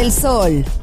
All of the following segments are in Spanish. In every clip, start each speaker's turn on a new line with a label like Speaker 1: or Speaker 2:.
Speaker 1: Del Sol.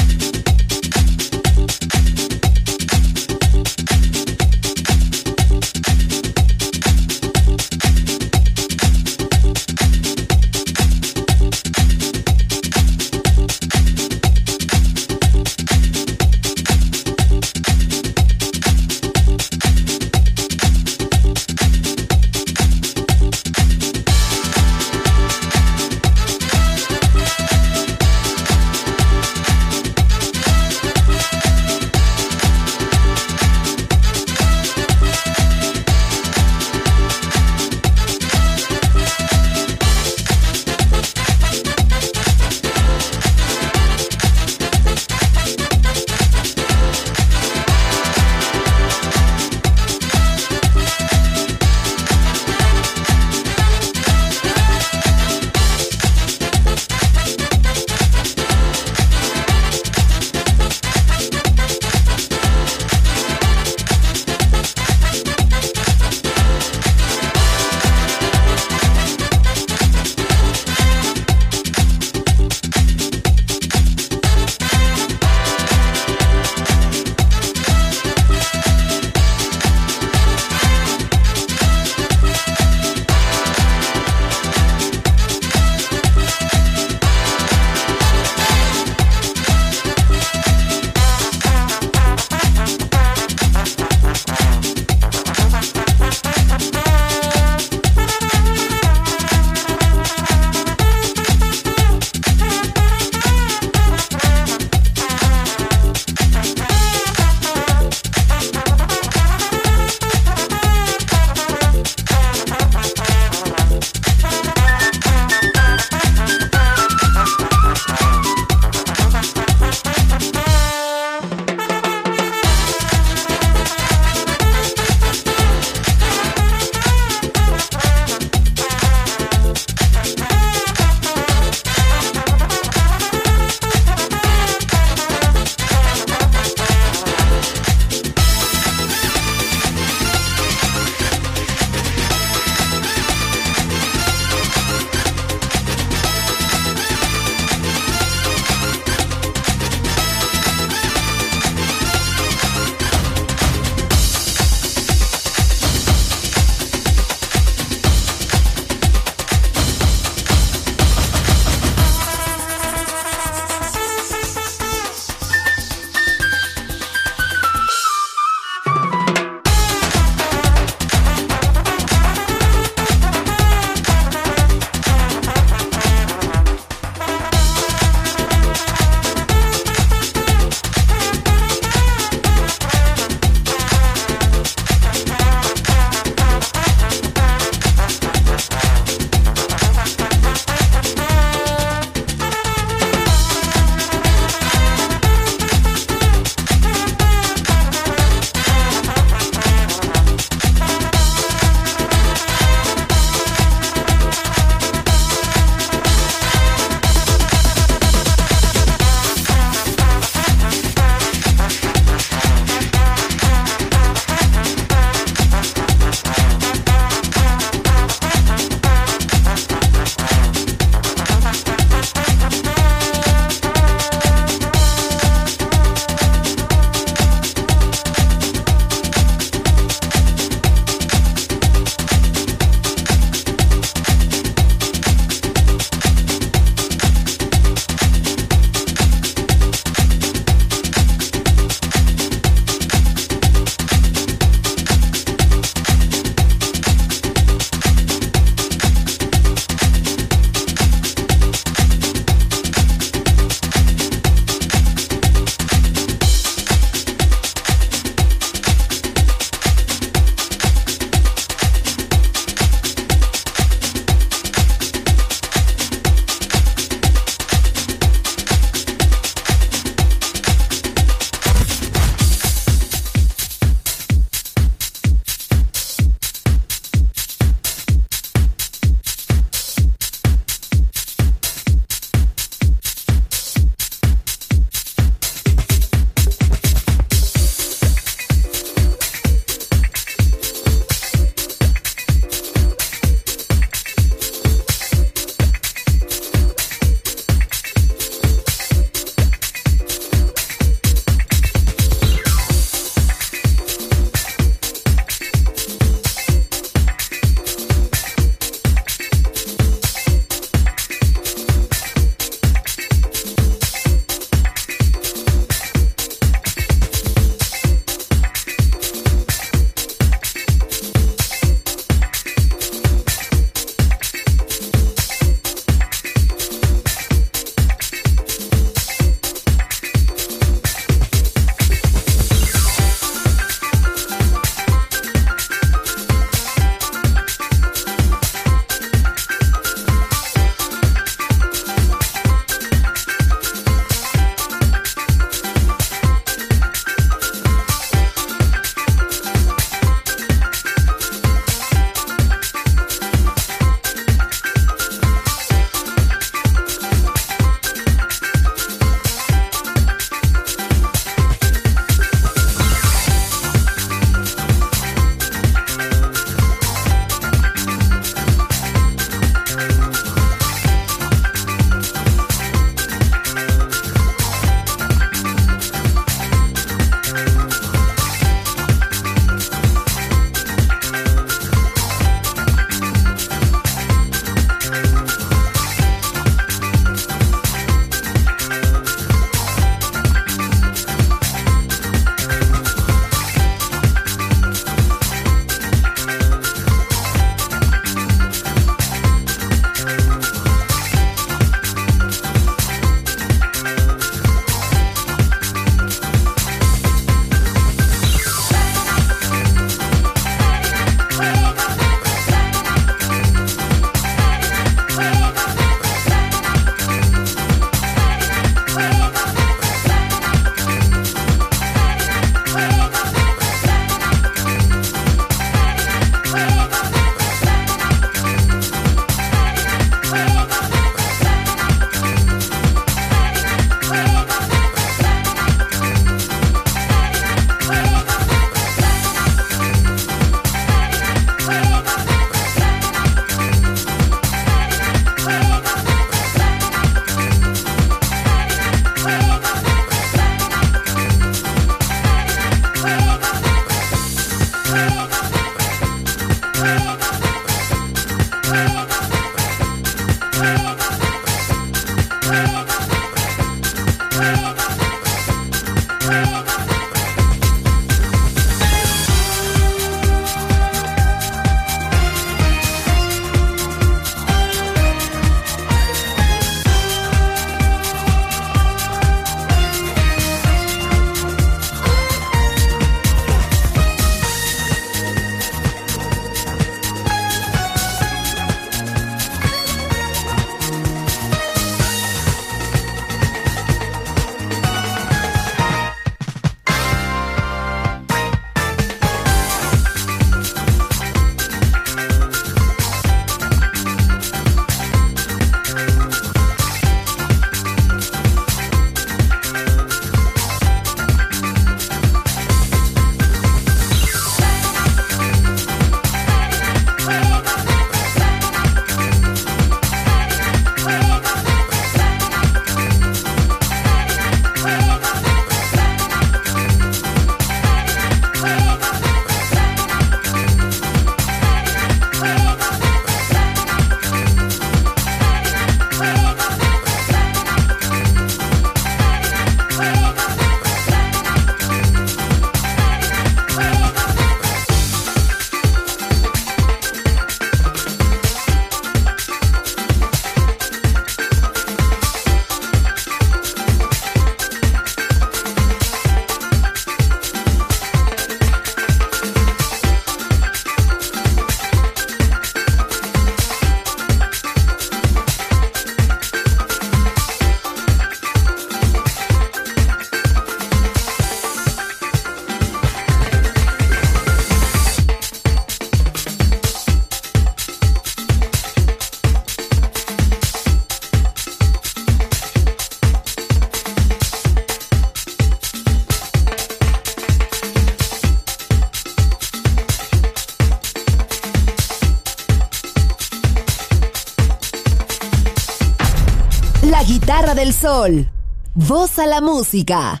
Speaker 1: Sol. Voz a la música.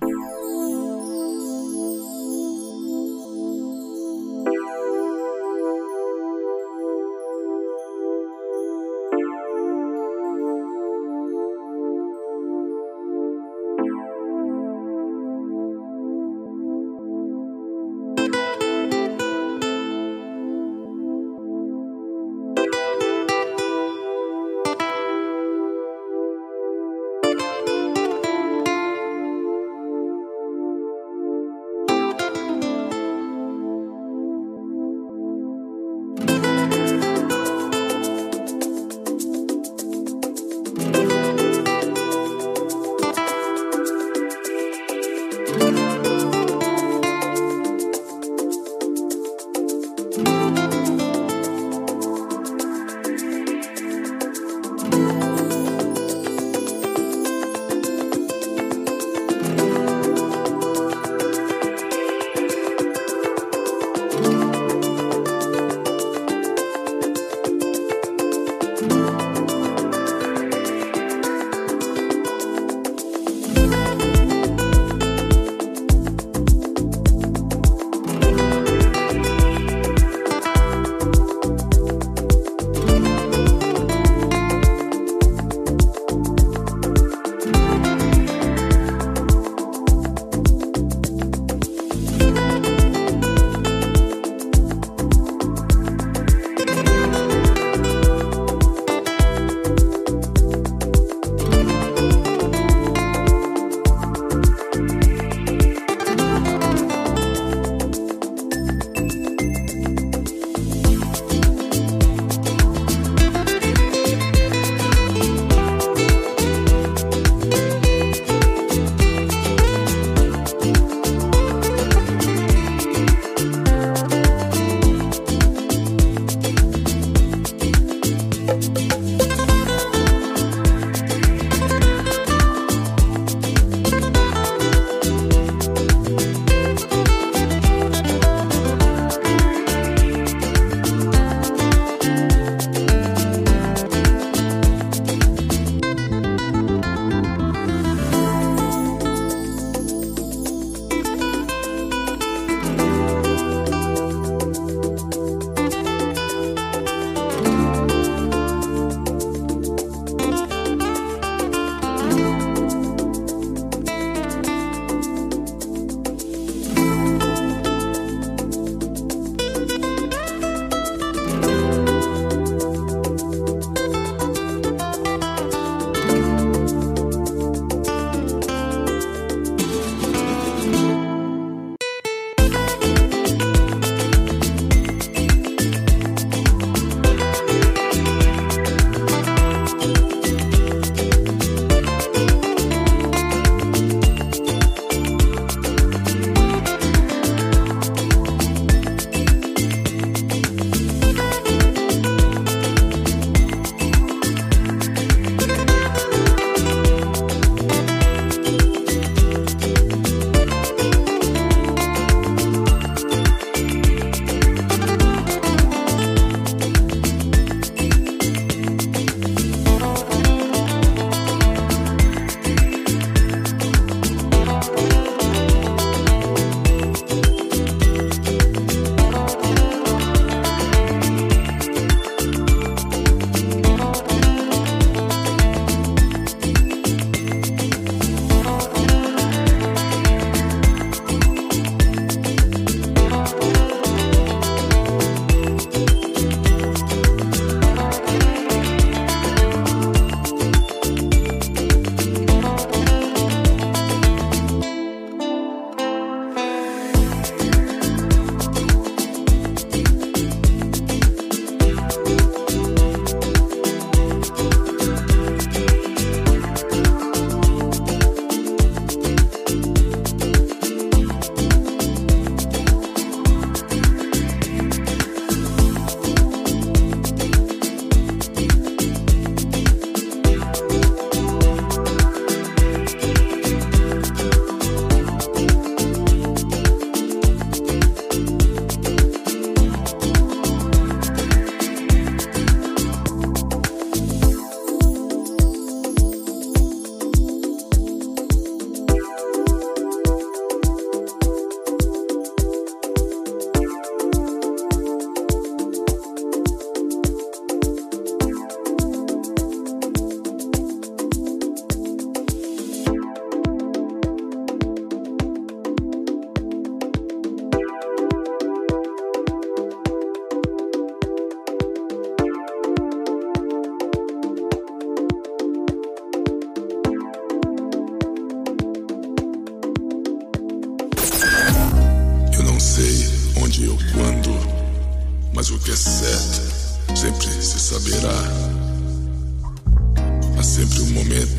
Speaker 2: Sempre um momento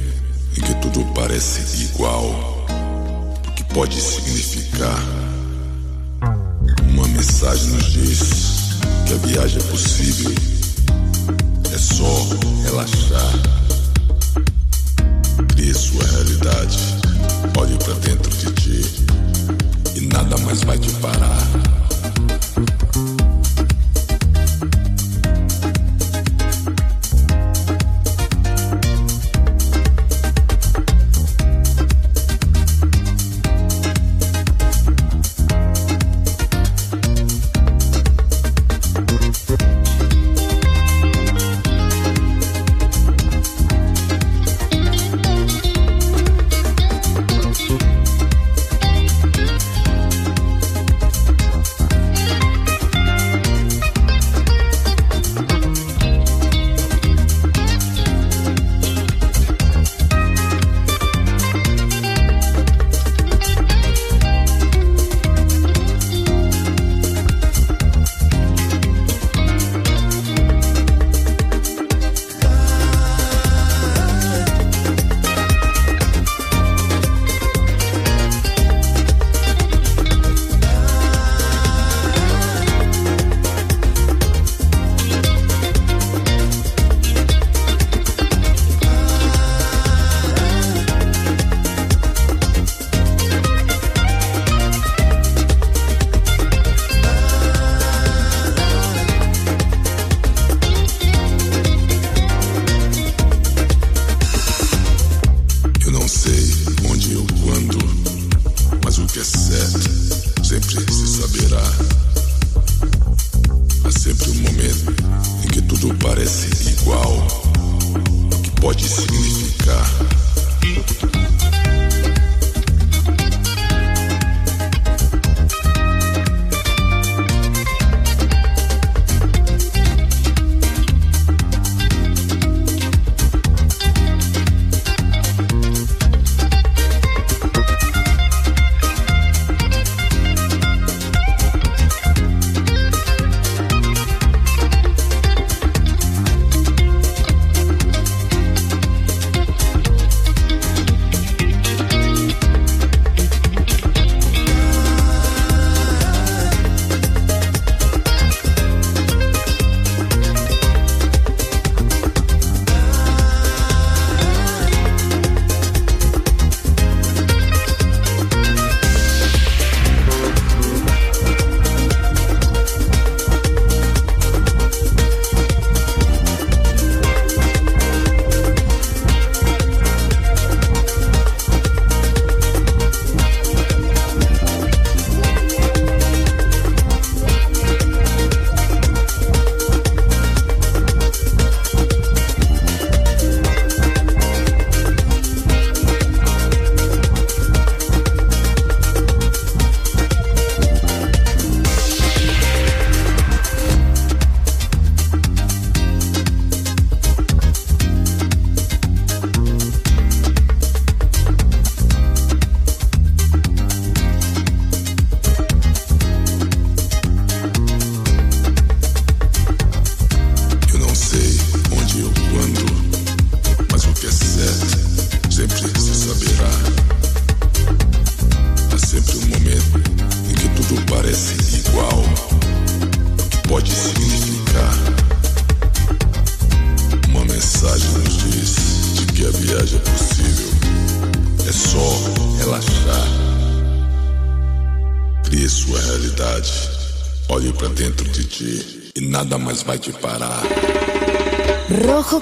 Speaker 2: em que tudo parece igual. O que pode significar? Uma mensagem nos diz que a viagem é possível. É só relaxar. Crie sua realidade. Olhe para dentro de ti e nada mais vai te parar. que é certo sempre se saberá. Há sempre um momento em que tudo parece igual, o que pode significar.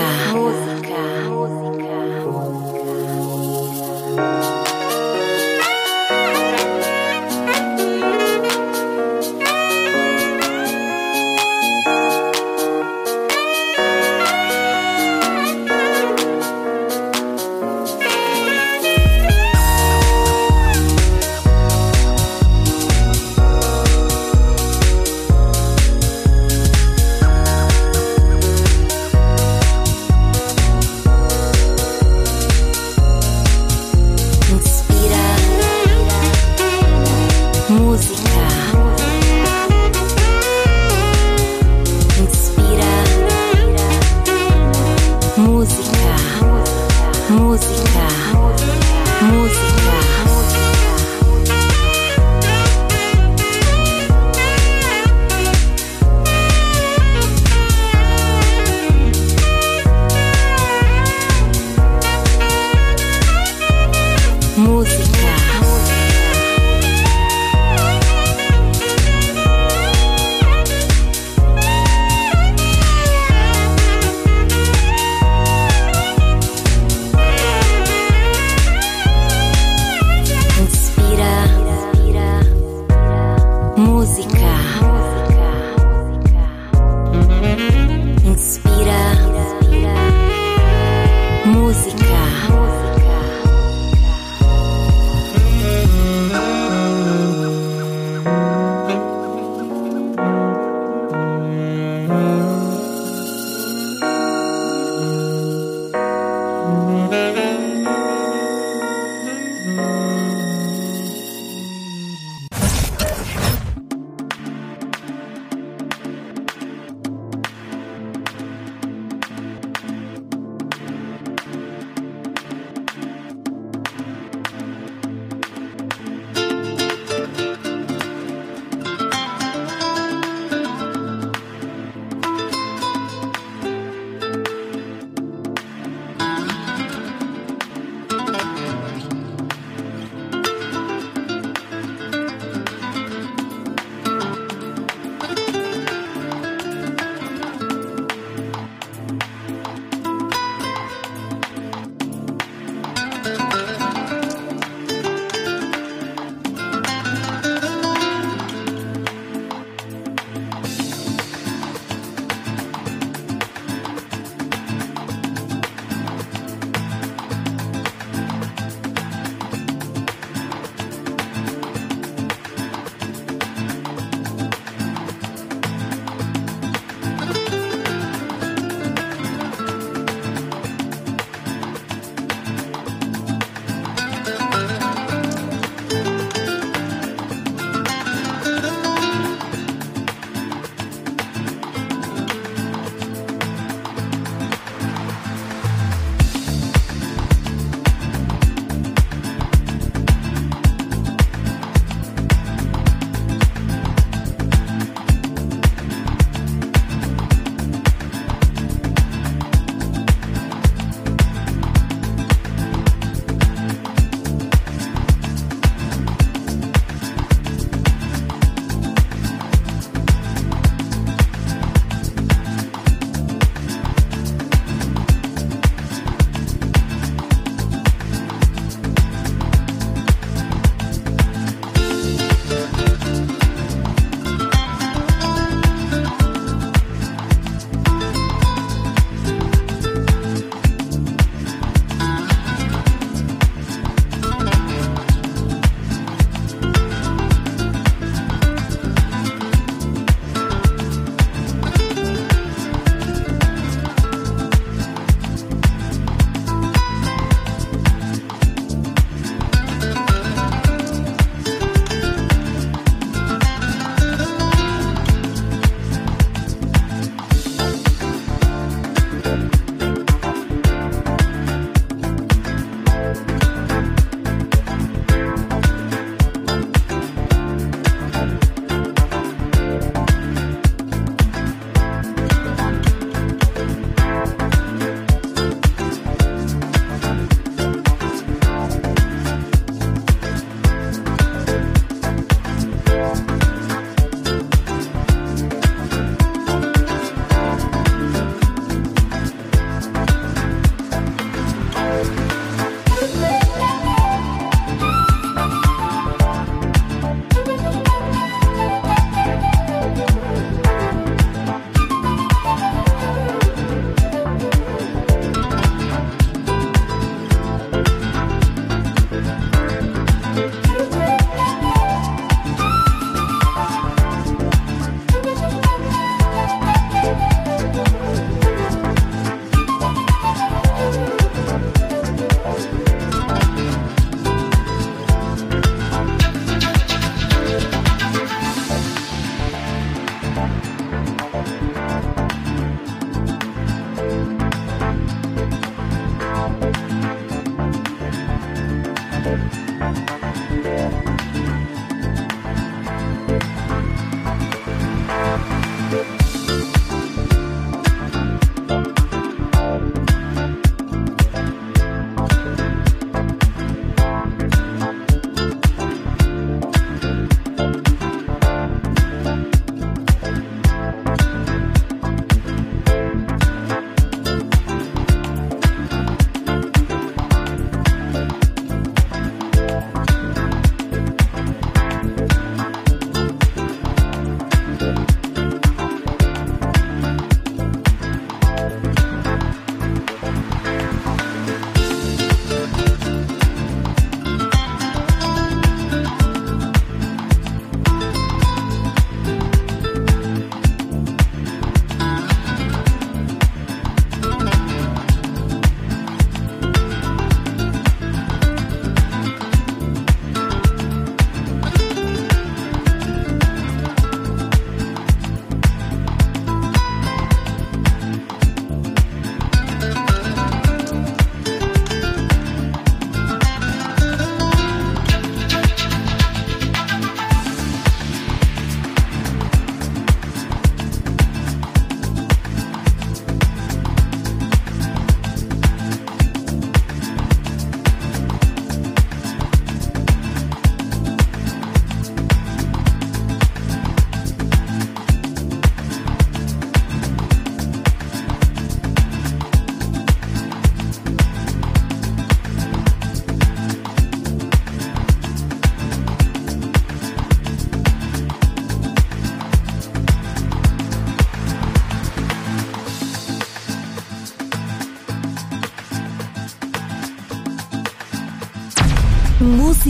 Speaker 3: Música.